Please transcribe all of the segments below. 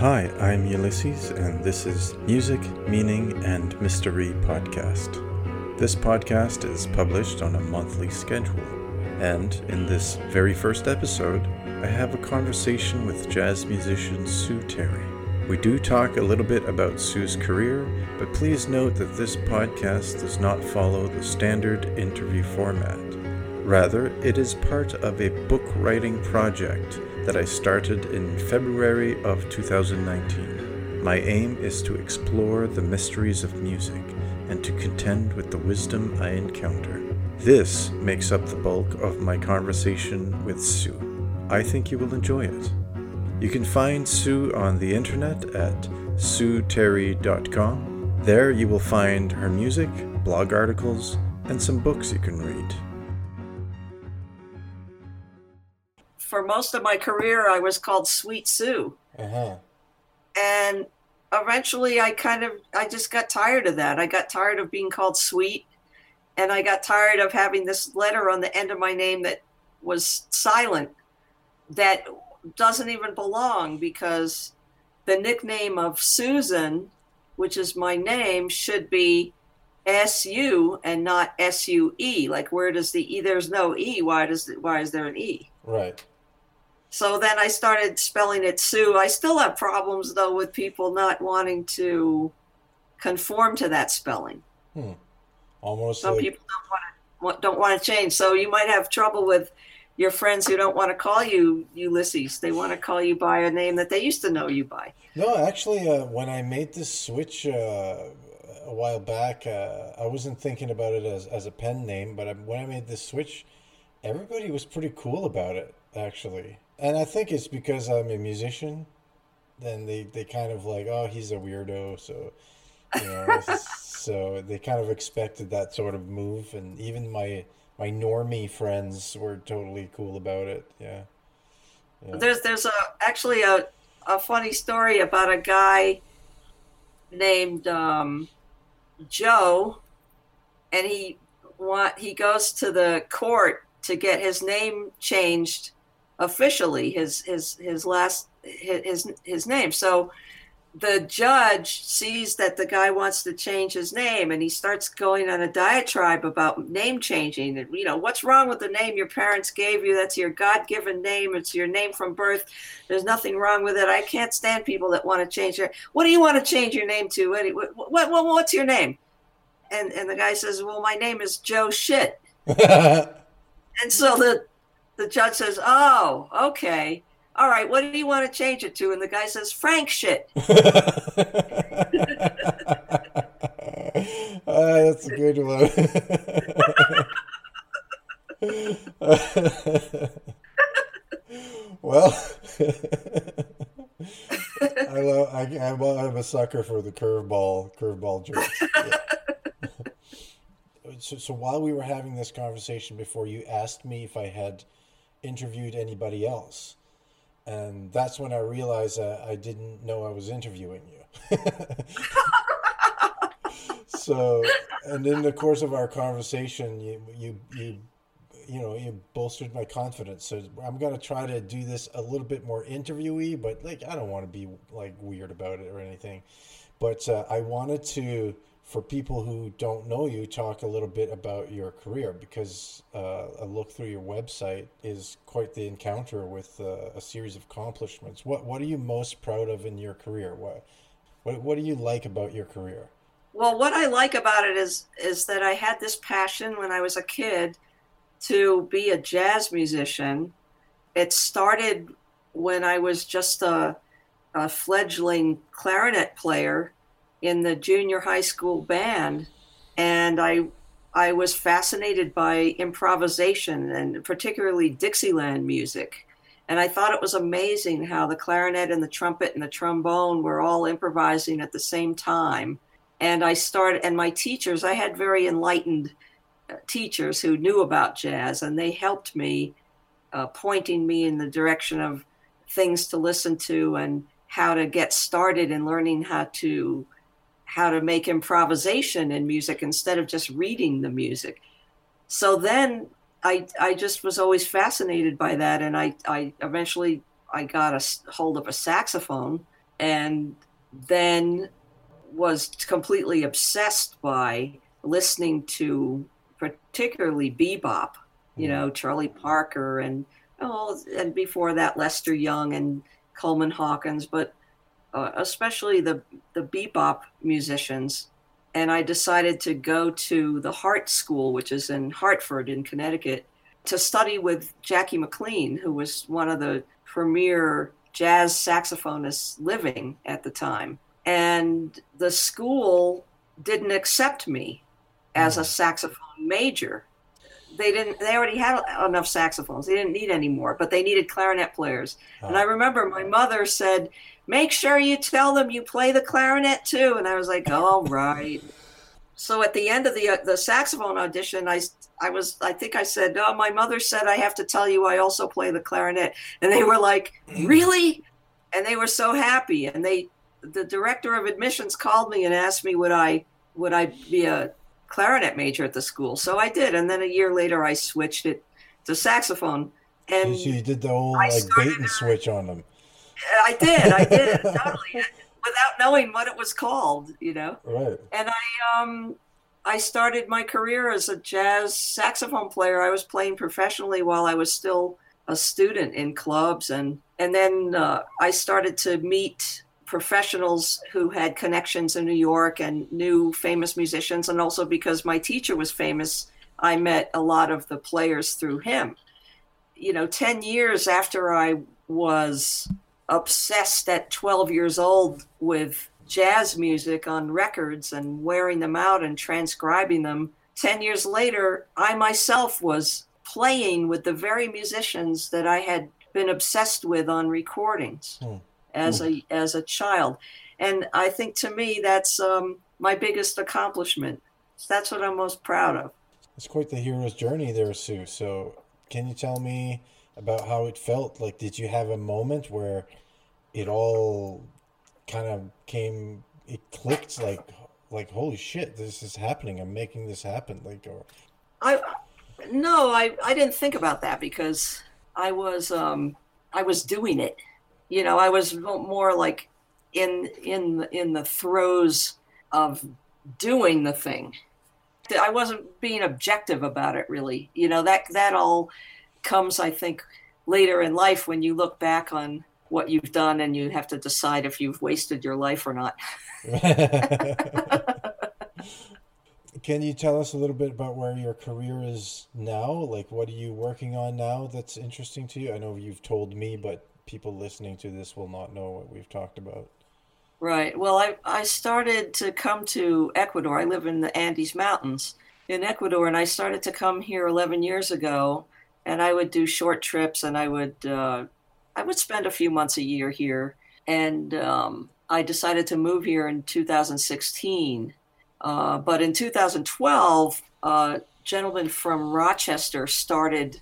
Hi, I'm Ulysses, and this is Music, Meaning, and Mystery Podcast. This podcast is published on a monthly schedule, and in this very first episode, I have a conversation with jazz musician Su Terry. We do talk a little bit about Su's career, but please note that this podcast does not follow the standard interview format. Rather, it is part of a book writing project that I started in February of 2019. My aim is to explore the mysteries of music and to contend with the wisdom I encounter. This makes up the bulk of my conversation with Su. I think you will enjoy it. You can find Su on the internet at suterry.com. There you will find her music, blog articles, and some books you can read. For most of my career, I was called Sweet Sue. Uh-huh. And eventually I kind of, I just got tired of that. I got tired of being called sweet. And I got tired of having this letter on the end of my name that was silent, that doesn't even belong because the nickname of Susan, which is my name, should be S U and not S U E. Like where does the E? There's no E. Why does why is there an E? Right. So then I started spelling it Su. I still have problems though with people not wanting to conform to that spelling. Hmm. Almost Some like people don't want to don't want to change. So you might have trouble with your friends who don't want to call you Ulysses. They want to call you by a name that they used to know you by. No, actually, uh, when I made this switch uh, a while back, uh, I wasn't thinking about it as, as a pen name, but I, when I made this switch, everybody was pretty cool about it, actually. And I think it's because I'm a musician. Then they, they kind of like, oh, he's a weirdo. So, you know, so they kind of expected that sort of move. And even my my normie friends were totally cool about it. Yeah. Yeah. There's there's a actually a a funny story about a guy named um, Joe, and he want he goes to the court to get his name changed officially his his his last his his name. So the judge sees that the guy wants to change his name and he starts going on a diatribe about name changing and you know what's wrong with the name your parents gave you? That's your god-given name. It's your name from birth. There's nothing wrong with it. I can't stand people that want to change their what do you want to change your name to? What, what, what what's your name? And and the guy says well my name is joe shit. And so the the judge says, "Oh, okay, all right. What do you want to change it to?" And the guy says, "Frank shit." Ah, that's a good one. well, I love. I, I'm, I'm a sucker for the curveball, curveball jokes. Yeah. So, so while we were having this conversation before, you asked me if I had interviewed anybody else. And that's when I realized I didn't know I was interviewing you. so, and in the course of our conversation, you, you, you, you know, you bolstered my confidence. So I'm going to try to do this a little bit more interviewee, but like, I don't want to be like weird about it or anything. But uh, I wanted to for people who don't know you, talk a little bit about your career because uh, a look through your website is quite the encounter with uh, a series of accomplishments. What What are you most proud of in your career? What What What do you like about your career? Well, what I like about it is is that I had this passion when I was a kid to be a jazz musician. It started when I was just a, a fledgling clarinet player in the junior high school band and i i was fascinated by improvisation and particularly dixieland music. And i thought it was amazing how the clarinet and the trumpet and the trombone were all improvising at the same time. And i started and my teachers i had very enlightened uh, teachers who knew about jazz and they helped me uh, pointing me in the direction of things to listen to and how to get started in learning how to how to make improvisation in music instead of just reading the music. So then I I just was always fascinated by that, and I I eventually I got a hold of a saxophone, and then was completely obsessed by listening to particularly bebop, you Mm. know, Charlie Parker and oh, and before that Lester Young and Coleman Hawkins, but uh, especially the the bebop musicians. And I decided to go to the Hart School, which is in Hartford in Connecticut, to study with Jackie McLean, who was one of the premier jazz saxophonists living at the time. And the school didn't accept me as a saxophone major. They didn't they already had enough saxophones. They didn't need any more, but they needed clarinet players. And I remember my mother said, "Make sure you tell them you play the clarinet too." And I was like, "All right." So at the end of the uh, the saxophone audition, I I was I think I said, "Oh, my mother said I have to tell you I also play the clarinet." And they were like, "Really?" And they were so happy. And they the director of admissions called me and asked me would I would I be a clarinet major at the school. So I did. And then a year later I switched it to saxophone. And So you did the old like started bait and switch on them. I did, I did, totally. Without knowing what it was called, you know. Right. And I um I started my career as a jazz saxophone player. I was playing professionally while I was still a student in clubs and and then uh, I started to meet professionals who had connections in New York and knew famous musicians and also because my teacher was famous, I met a lot of the players through him. You know, 10 years after I was obsessed at 12 years old with jazz music on records and wearing them out and transcribing them. 10 years later, I myself was playing with the very musicians that I had been obsessed with on recordings Hmm. as a as a child. And I think to me that's um, my biggest accomplishment. That's what I'm most proud of. It's quite the hero's journey there, Su. So, can you tell me about how it felt? Like, did you have a moment where it all kind of came, it clicked like, like, holy shit, this is happening. I'm making this happen. Like, or, I no, I I didn't think about that because I was um I was doing it. You know, I was more like in in in the throes of doing the thing. I wasn't being objective about it really. You know, that that all comes I think later in life when you look back on what you've done and you have to decide if you've wasted your life or not. Can you tell us a little bit about where your career is now? Like, what are you working on now that's interesting to you? I know you've told me, but people listening to this will not know what we've talked about. Right. Well, I, I started to come to Ecuador. I live in the Andes Mountains in Ecuador, and I started to come here 11 years ago. And I would do short trips, and I would uh, I would spend a few months a year here. And um, I decided to move here in 2016. Uh, but in 2012, a gentleman from Rochester started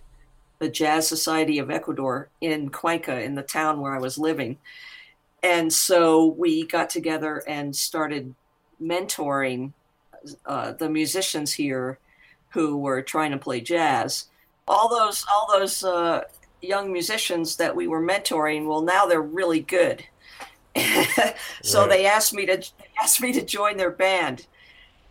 the Jazz Society of Ecuador in Cuenca, in the town where I was living and so we got together and started mentoring uh, the musicians here who were trying to play jazz all those all those uh, young musicians that we were mentoring well now they're really good. So Right. they asked me to asked me to join their band.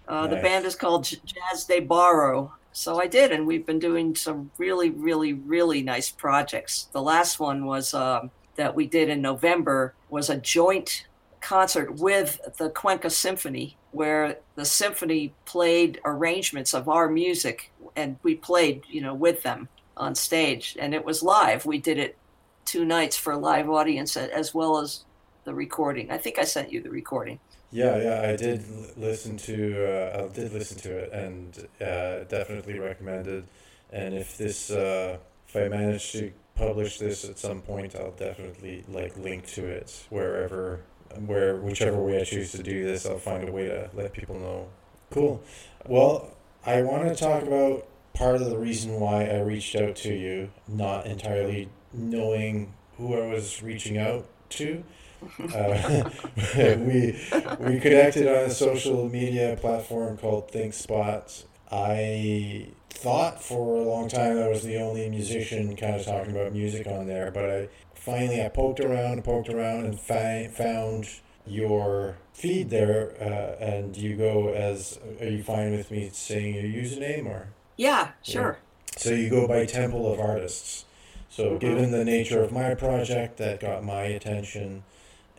Uh, the band is called jazz de barro so i did and we've been doing some really really really nice projects. The last one was um, that we did in November was a joint concert with the Cuenca Symphony, where the symphony played arrangements of our music, and we played, you know, with them on stage, and it was live. We did it two nights for a live audience, as well as the recording. I think I sent you the recording. Yeah, yeah, I did listen to uh, I did listen to it and uh, definitely recommend it. And if this uh, if I manage to publish this at some point, I'll definitely like link to it wherever where whichever way I choose to do this, I'll find a way to let people know. Cool. Well, I want to talk about part of the reason why I reached out to you, not entirely knowing who I was reaching out to. Uh, we we connected on a social media platform called ThinkSpot. I thought for a long time I was the only musician kind of talking about music on there, but I finally I poked around and poked around and fi- found your feed there, uh, and you go as. Are you fine with me saying your username or? Yeah, sure. Yeah. So you go by Temple of Artists. So mm-hmm. given the nature of my project, that got my attention,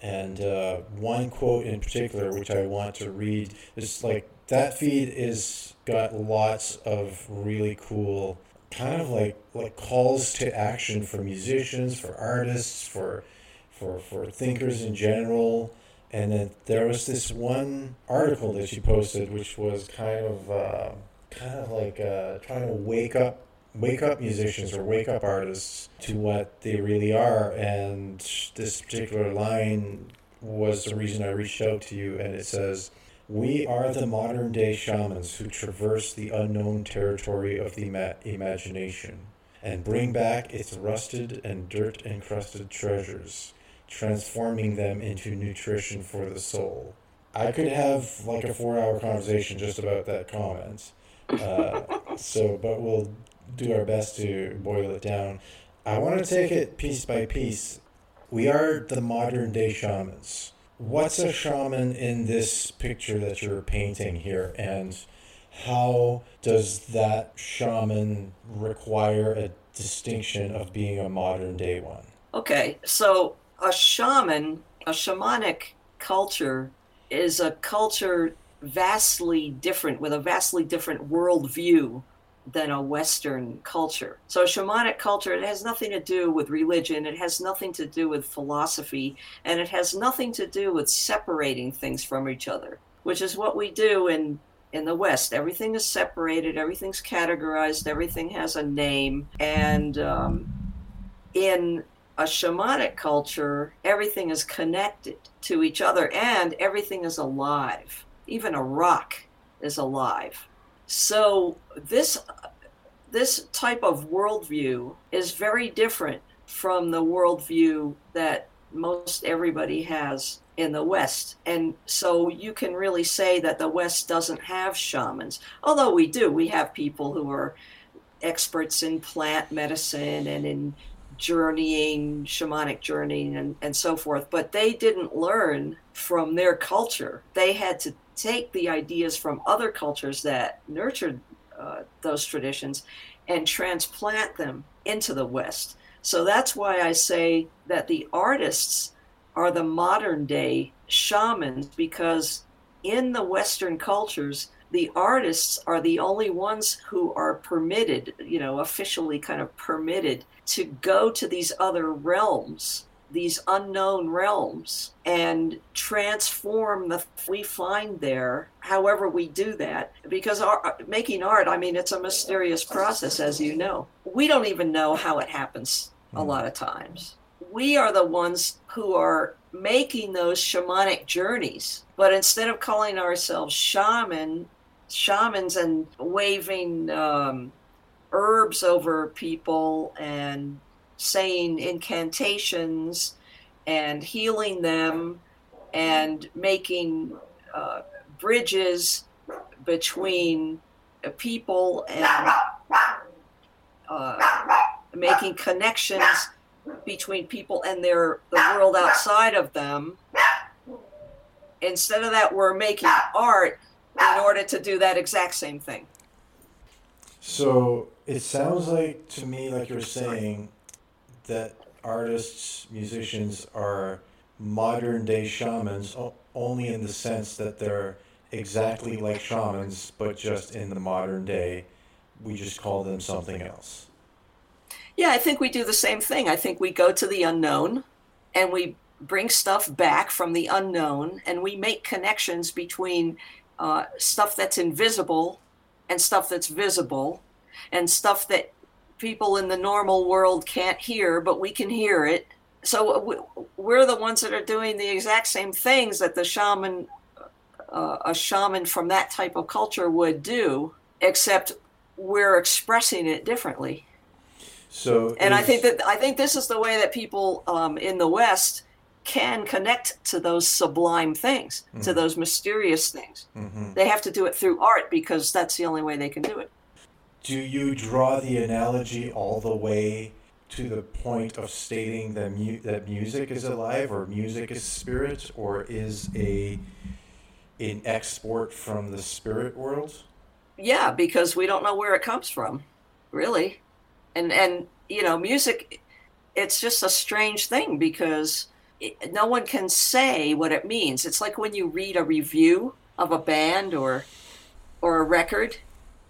and uh, one quote in particular, which I want to read, is like that feed is got lots of really cool kind of like like calls to action for musicians, for artists, for for for thinkers in general. And then there was this one article that she posted, which was kind of uh, kind of like uh, trying to wake up wake up musicians or wake up artists to what they really are. And this particular line was the reason I reached out to you. And it says, We are the modern day shamans who traverse the unknown territory of the ima- imagination and bring back its rusted and dirt encrusted treasures, transforming them into nutrition for the soul. I could have like a four hour conversation just about that comment. Uh, so, but we'll do our best to boil it down. I want to take it piece by piece. We are the modern day shamans. What's a shaman in this picture that you're painting here? And how does that shaman require a distinction of being a modern day one? Okay, so a shaman, a shamanic culture, is a culture vastly different with a vastly different worldview than a Western culture. So, shamanic culture, it has nothing to do with religion, it has nothing to do with philosophy, and it has nothing to do with separating things from each other, which is what we do in in the West. Everything is separated, everything's categorized, everything has a name, and um, in a shamanic culture, everything is connected to each other and everything is alive. Even a rock is alive. So this this type of worldview is very different from the worldview that most everybody has in the West. And so you can really say that the West doesn't have shamans, although we do. We have people who are experts in plant medicine and in journeying, shamanic journeying, and, and so forth, but they didn't learn from their culture. They had to take the ideas from other cultures that nurtured uh, those traditions and transplant them into the West. So that's why I say that the artists are the modern day shamans because in the Western cultures, the artists are the only ones who are permitted, you know, officially kind of permitted to go to these other realms these unknown realms and transform the we find there however we do that because our, making art i mean it's a mysterious process as you know we don't even know how it happens a hmm. lot of times we are the ones who are making those shamanic journeys but instead of calling ourselves shaman shamans and waving um, herbs over people and saying incantations and healing them and making uh, bridges between people and uh, making connections between people and their the world outside of them. Instead of that, we're making art in order to do that exact same thing. So it sounds like to me like you're saying that artists, musicians are modern day shamans only in the sense that they're exactly like shamans, but just in the modern day, we just call them something else. Yeah, I think we do the same thing. I think we go to the unknown and we bring stuff back from the unknown and we make connections between uh, stuff that's invisible and stuff that's visible and stuff that people in the normal world can't hear, but we can hear it. So we're the ones that are doing the exact same things that the shaman, uh, a shaman from that type of culture would do, except we're expressing it differently. So, and I think that I think this is the way that people um, in the West can connect to those sublime things, mm-hmm. to those mysterious things. Mm-hmm. They have to do it through art because that's the only way they can do it do you draw the analogy all the way to the point of stating that mu- that music is alive or music is spirit or is a an export from the spirit world? Yeah, because we don't know where it comes from, really. And and you know, music it's just a strange thing because it, no one can say what it means. It's like when you read a review of a band or or a record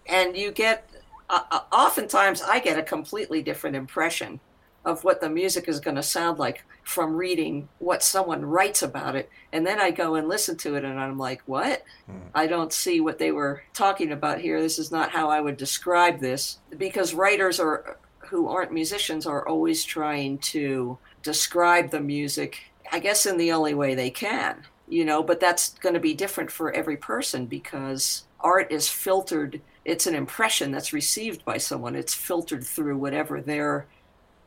and you get uh, uh oftentimes I get a completely different impression of what the music is going to sound like from reading what someone writes about it. And then I go and listen to it and I'm like, what? Hmm. I don't see what they were talking about here. This is not how I would describe this. Because writers are who aren't musicians are always trying to describe the music, I guess, in the only way they can, you know, but that's going to be different for every person because art is filtered. It's an impression that's received by someone. It's filtered through whatever their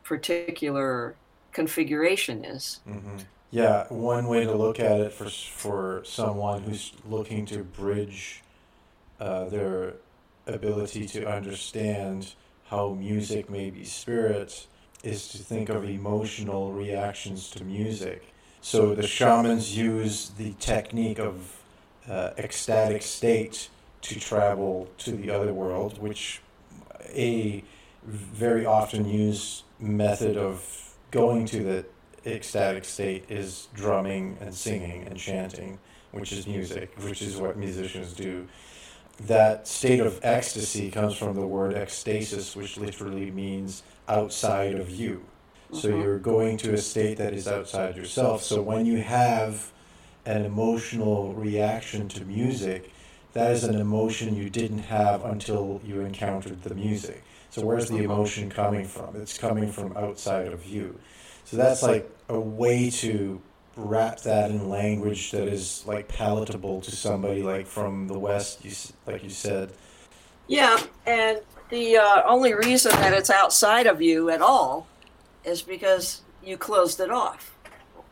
particular configuration is. Mm-hmm. Yeah, one way to look at it for for someone who's looking to bridge uh, their ability to understand how music may be spirit is to think of emotional reactions to music. So the shamans use the technique of uh, ecstatic state to travel to the other world, which a very often used method of going to the ecstatic state is drumming and singing and chanting, which is music, which is what musicians do. That state of ecstasy comes from the word ecstasis, which literally means outside of you. So mm-hmm. you're going to a state that is outside yourself. So when you have an emotional reaction to music, that is an emotion you didn't have until you encountered the music. So where's the emotion coming from? It's coming from outside of you. So that's like a way to wrap that in language that is like palatable to somebody like from the west you like you said yeah and the uh, only reason that it's outside of you at all is because you closed it off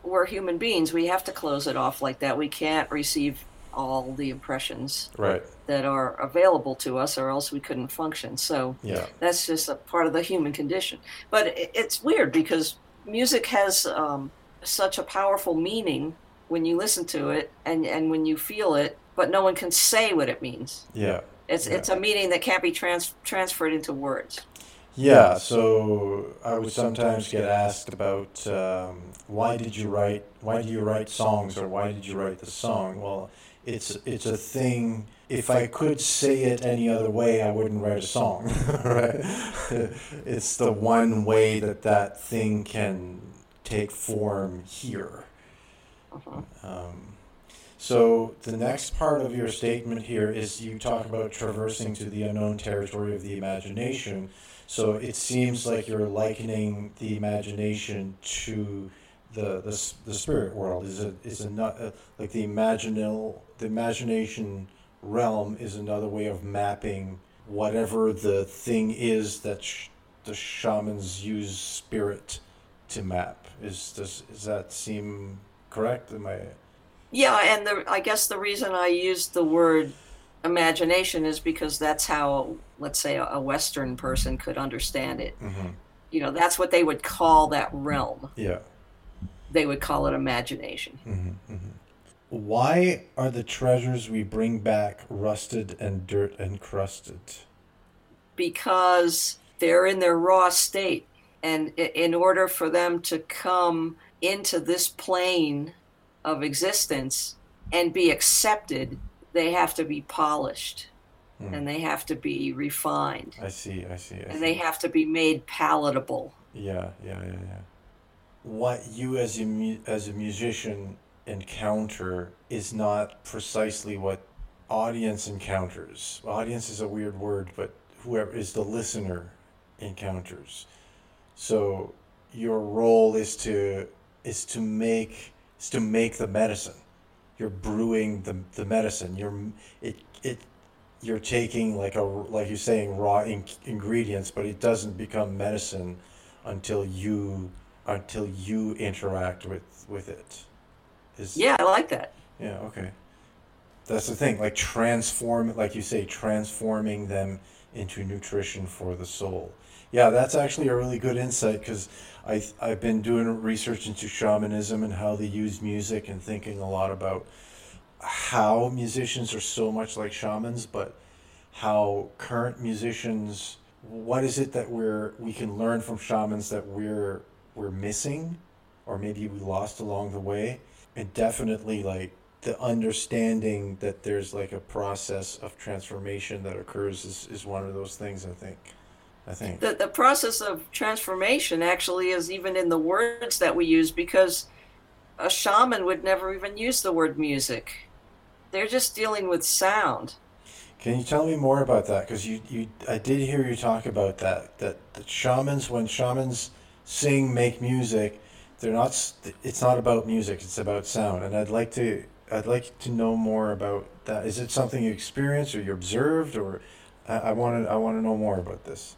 we're human beings we have to close it off like that we can't receive all the impressions right. that are available to us, or else we couldn't function. So yeah. that's just a part of the human condition. But it's weird because music has um, such a powerful meaning when you listen to it and, and when you feel it, but no one can say what it means. Yeah. It's, yeah. it's a meaning that can't be trans- transferred into words. Yeah, so I would sometimes get asked about um, why did you write why do you write songs or why did you write the song? Well, it's it's a thing. If I could say it any other way, I wouldn't write a song. right? it's the one way that that thing can take form here. Uh-huh. Um, so the next part of your statement here is you talk about traversing to the unknown territory of the imagination. So it seems like you're likening the imagination to the the, the spirit world is a is a not uh, like the imaginal the imagination realm is another way of mapping whatever the thing is that sh- the shamans use spirit to map. Is this does that seem correct? Am i yeah and the i guess the reason i used the word imagination is because that's how let's say a, a western person could understand it. Mm-hmm. you know that's what they would call that realm. Yeah they would call it imagination. Mm-hmm, mm-hmm. Why are the treasures we bring back rusted and dirt encrusted? Because they're in their raw state. And in order for them to come into this plane of existence and be accepted, they have to be polished mm. and they have to be refined. I see, I see. I and see. they have to be made palatable. Yeah, yeah, yeah, yeah what you as a mu- as a musician encounter is not precisely what audience encounters. Audience is a weird word, but whoever is the listener encounters. So your role is to is to make is to make the medicine. You're brewing the, the medicine. You're it it you're taking like a like you're saying raw in, ingredients, but it doesn't become medicine until you until you interact with with it. Is yeah, I like that. Yeah, okay. That's the thing, like transform, like you say, transforming them into nutrition for the soul. Yeah, that's actually a really good insight because I I've been doing research into shamanism and how they use music and thinking a lot about how musicians are so much like shamans, but how current musicians what is it that we're we can learn from shamans that we're we're missing or maybe we lost along the way and definitely like the understanding that there's like a process of transformation that occurs is, is one of those things i think i think. The, the process of transformation actually is even in the words that we use because a shaman would never even use the word music. They're just dealing with sound. Can you tell me more about that? Because you, you i did hear you talk about that that the shamans when shamans sing make music they're not it's not about music it's about sound and i'd like to I'd like to know more about that. Is it something you experienced or you observed, or I, want to I want to know more about this.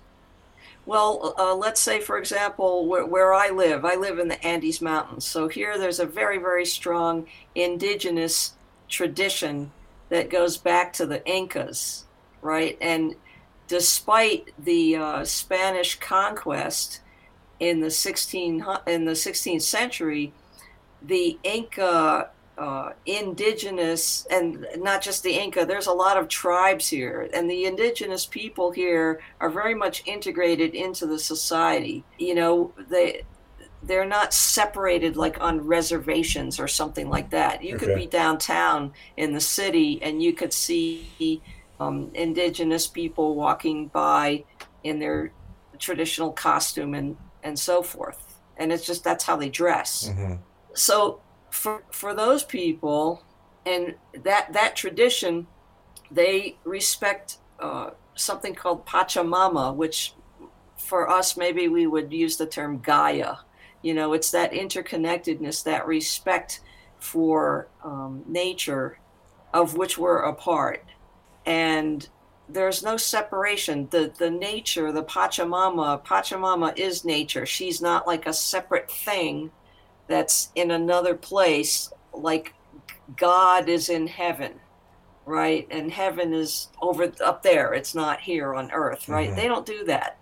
Well, uh, let's say, for example, where, where, I live, I live in the Andes Mountains. So here there's a very, very strong indigenous tradition that goes back to the Incas, right? And despite the uh, Spanish conquest in the 16 in the 16th century, the Inca uh, indigenous and not just the Inca, there's a lot of tribes here, and the indigenous people here are very much integrated into the society. You know, they they're not separated like on reservations or something like that. You okay. could be downtown in the city and you could see um, indigenous people walking by in their traditional costume and and so forth, and it's just that's how they dress. Mm-hmm. So for for those people and that that tradition they respect uh, something called pachamama which for us maybe we would use the term gaia you know it's that interconnectedness that respect for um, nature of which we're a part and there's no separation the the nature the pachamama pachamama is nature she's not like a separate thing that's in another place, like God is in heaven, right? And heaven is over up there. It's not here on earth, right? Mm-hmm. They don't do that.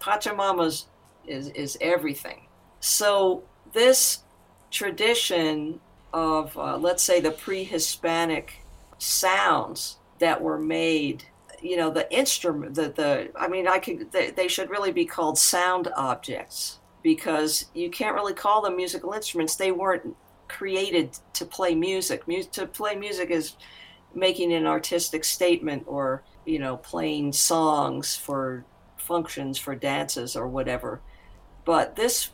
Pachamama's is is everything. So this tradition of uh, let's say the pre-Hispanic sounds that were made you know the instrument the the i mean i could they, they should really be called sound objects because you can't really call them musical instruments. They weren't created to play music. Mu- to play music is making an artistic statement or, you know, playing songs for functions, for dances or whatever. But this,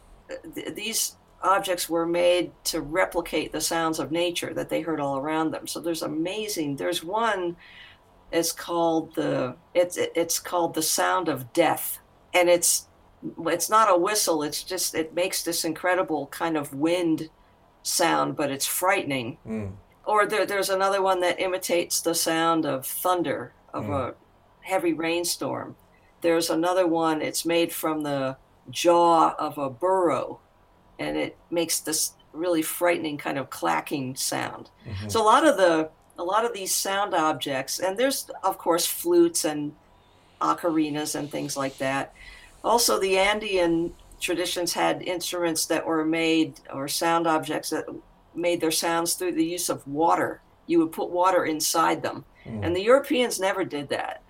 th- these objects were made to replicate the sounds of nature that they heard all around them. So there's amazing. There's one. It's called the. It's it's called the sound of death, and it's it's not a whistle it's just it makes this incredible kind of wind sound but it's frightening mm. or there, there's another one that imitates the sound of thunder of mm. a heavy rainstorm there's another one it's made from the jaw of a burro and it makes this really frightening kind of clacking sound mm-hmm. so a lot of the a lot of these sound objects and there's of course flutes and ocarinas and things like that also, the Andean traditions had instruments that were made or sound objects that made their sounds through the use of water. You would put water inside them. Mm. And the Europeans never did that.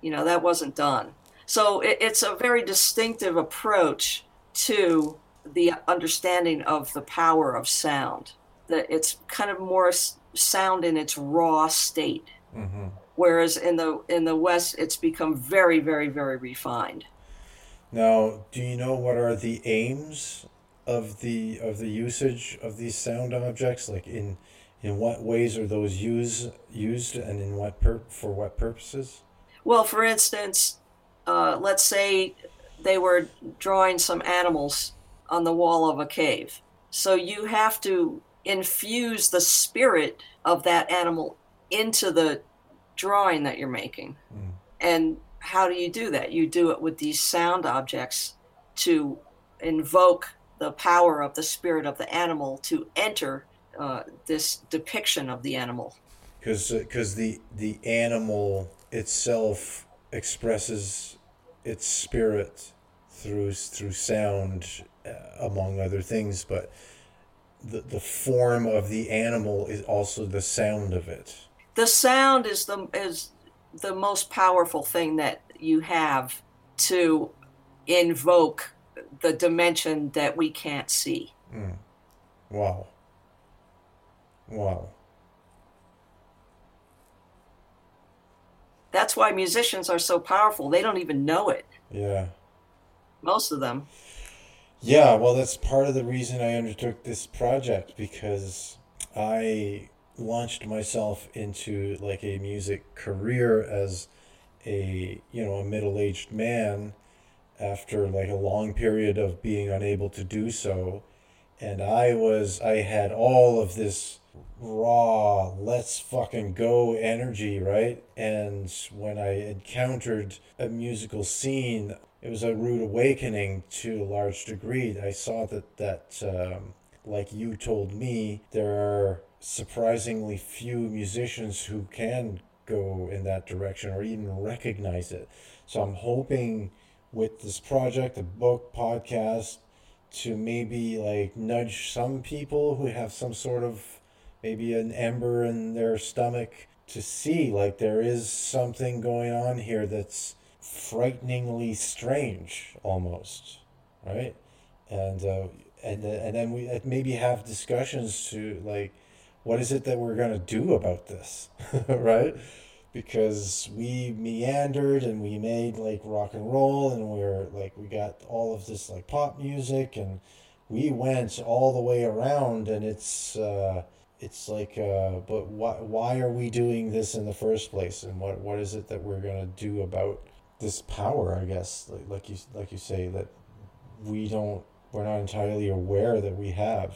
You know, that wasn't done. So it, it's a very distinctive approach to the understanding of the power of sound. That it's kind of more sound in its raw state. Mm-hmm. Whereas in the in the West, it's become very, very, very refined. Now, do you know what are the aims of the of the usage of these sound objects? Like in in what ways are those use, used and in what per, for what purposes? Well, for instance, uh, let's say they were drawing some animals on the wall of a cave. So you have to infuse the spirit of that animal into the drawing that you're making. Mm. And how do you do that? You do it with these sound objects to invoke the power of the spirit of the animal to enter uh, this depiction of the animal. Because because uh, the the animal itself expresses its spirit through through sound, uh, among other things, but the, the form of the animal is also the sound of it. The sound is the is the most powerful thing that you have to invoke the dimension that we can't see. Mm. Wow. Wow. That's why musicians are so powerful. They don't even know it. Yeah. Most of them. Yeah, well, that's part of the reason I undertook this project because I launched myself into like a music career as a, you know, a middle-aged man after like a long period of being unable to do so. And I was I had all of this raw, let's fucking go energy, right? And when I encountered a musical scene, it was a rude awakening to a large degree. I saw that that um, like you told me, there are surprisingly few musicians who can go in that direction or even recognize it. So I'm hoping with this project, a book, podcast, to maybe like nudge some people who have some sort of maybe an ember in their stomach to see like there is something going on here that's frighteningly strange almost right? And uh, and uh, and then we uh, maybe have discussions to like what is it that we're to do about this right? Because we meandered and we made like rock and roll and we are like we got all of this like pop music and we went all the way around and it's uh it's like uh but why why are we doing this in the first place and what what is it that we're to do about this power i guess like, like you like you say that we don't we're not entirely aware that we have.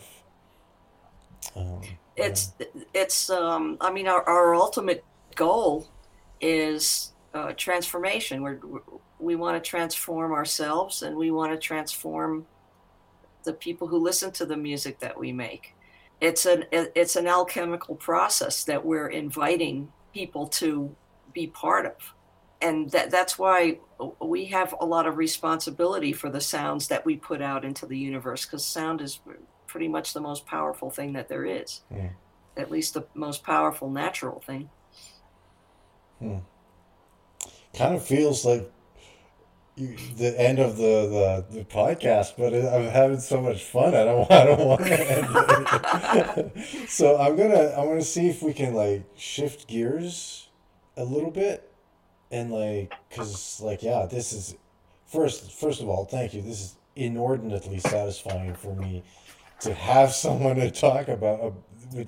Um, it's yeah. it's um i mean our, our ultimate goal is uh, transformation. We're, we want to transform ourselves and we want to transform the people who listen to the music that we make. It's an it's an alchemical process that we're inviting people to be part of and that that's why we have a lot of responsibility for the sounds that we put out into the universe because sound is pretty much the most powerful thing that there is yeah. at least the most powerful natural thing hmm. kind of feels like you, the end of the, the, the podcast, but I'm having so much fun. I don't I don't want to end it. so I'm gonna I'm gonna see if we can like shift gears a little bit, and like because like yeah, this is first first of all, thank you. This is inordinately satisfying for me to have someone to talk about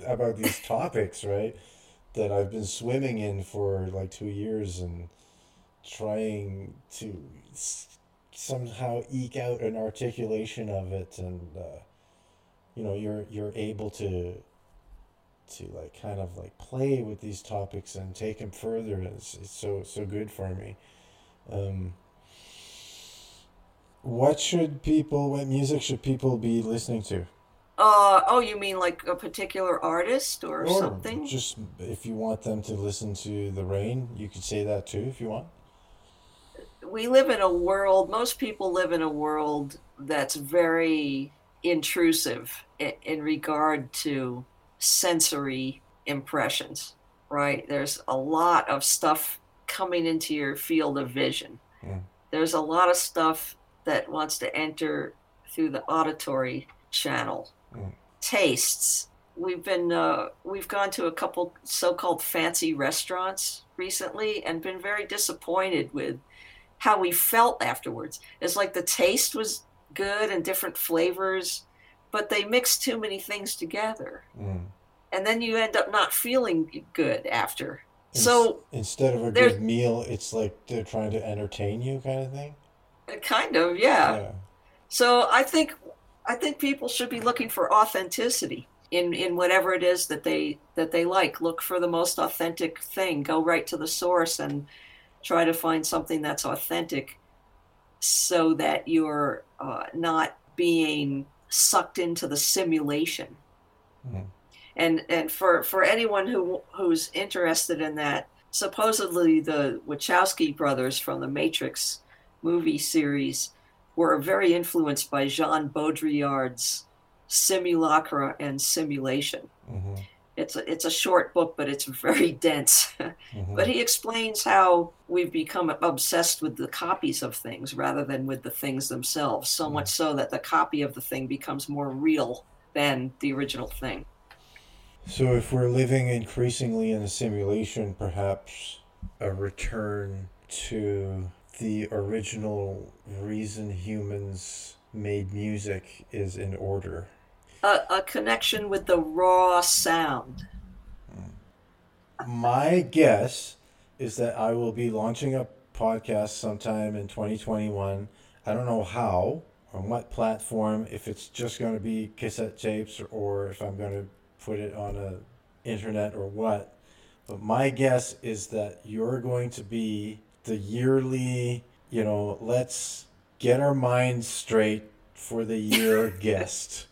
about these topics, right? That I've been swimming in for like two years and trying to somehow eke out an articulation of it and uh, you know you're you're able to to like kind of like play with these topics and take them further it's, it's so so good for me. Um, what should people what music should people be listening to? Uh, oh, you mean like a particular artist or, or something? Just if you want them to listen to The Rain, you could say that too if you want. We live in a world, most people live in a world that's very intrusive in, in regard to sensory impressions, right? There's a lot of stuff coming into your field of vision. Mm. There's a lot of stuff that wants to enter through the auditory channel. Mm. Tastes. We've been uh, we've gone to a couple so-called fancy restaurants recently and been very disappointed with how we felt afterwards. It's like the taste was good and different flavors, but they mix too many things together. Mm. And then you end up not feeling good after. In- so instead of a good meal, it's like they're trying to entertain you, kind of thing. Uh, kind of, yeah. yeah. So I think I think people should be looking for authenticity in in whatever it is that they that they like. Look for the most authentic thing. Go right to the source and try to find something that's authentic so that you're uh, not being sucked into the simulation. Mm-hmm. And and for for anyone who who's interested in that, supposedly the Wachowski brothers from the Matrix movie series were very influenced by Jean Baudrillard's Simulacra and Simulation. Mm-hmm. It's a, it's a short book, but it's very dense. mm-hmm. But he explains how we've become obsessed with the copies of things rather than with the things themselves, so mm-hmm. much so that the copy of the thing becomes more real than the original thing. So, if we're living increasingly in a simulation, perhaps a return to the original reason humans made music is in order. A, a connection with the raw sound. My guess is that I will be launching a podcast sometime in 2021. I don't know how, on what platform, if it's just going to be cassette tapes or if I'm going to put it on a internet or what. But my guess is that you're going to be the yearly, you know, let's get our minds straight for the year guest.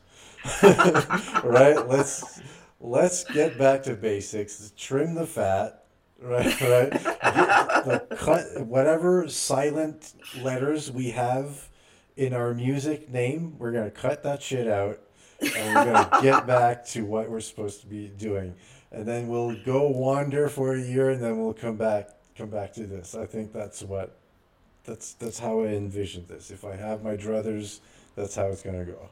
right? Let's let's get back to basics. Trim the fat. Right, right. the cut whatever silent letters we have in our music name, we're gonna cut that shit out and we're gonna get back to what we're supposed to be doing, and then we'll go wander for a year, and then we'll come back come back to this. I think that's what that's that's how I envision this. If I have my druthers, that's how it's gonna go.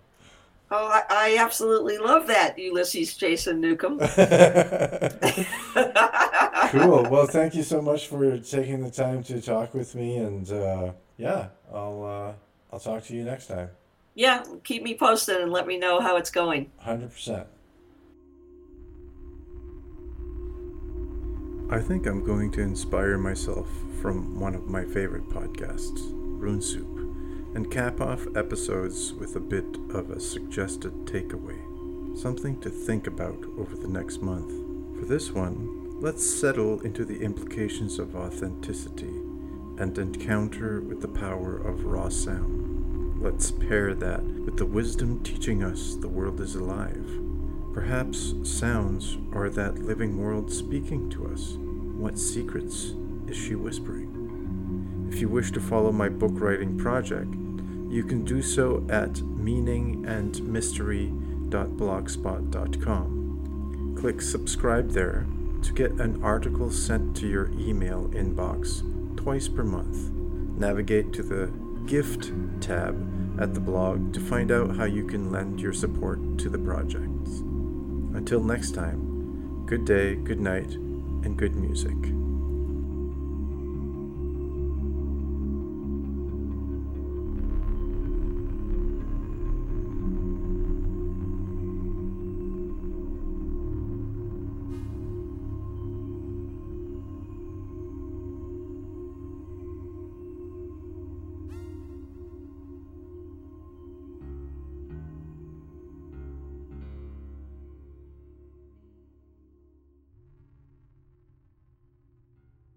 Oh, I, I absolutely love that, Ulysses Jason Newcomb. cool. Well, thank you so much for taking the time to talk with me, and uh, yeah, I'll uh, I'll talk to you next time yeah, keep me posted and let me know how it's going. 100%. I think I'm going to inspire myself from one of my favorite podcasts, Rune Soup, and cap off episodes with a bit of a suggested takeaway, something to think about over the next month. For this one, let's settle into the implications of authenticity and encounter with the power of raw sound. Let's pair that with the wisdom teaching us the world is alive. Perhaps sounds are that living world speaking to us. What secrets is she whispering? If you wish to follow my book writing project, you can do so at meaningandmystery.blogspot.com. Click subscribe there to get an article sent to your email inbox twice per month. Navigate to the Gift tab at the blog to find out how you can lend your support to the projects. Until next time, good day, good night, and good music.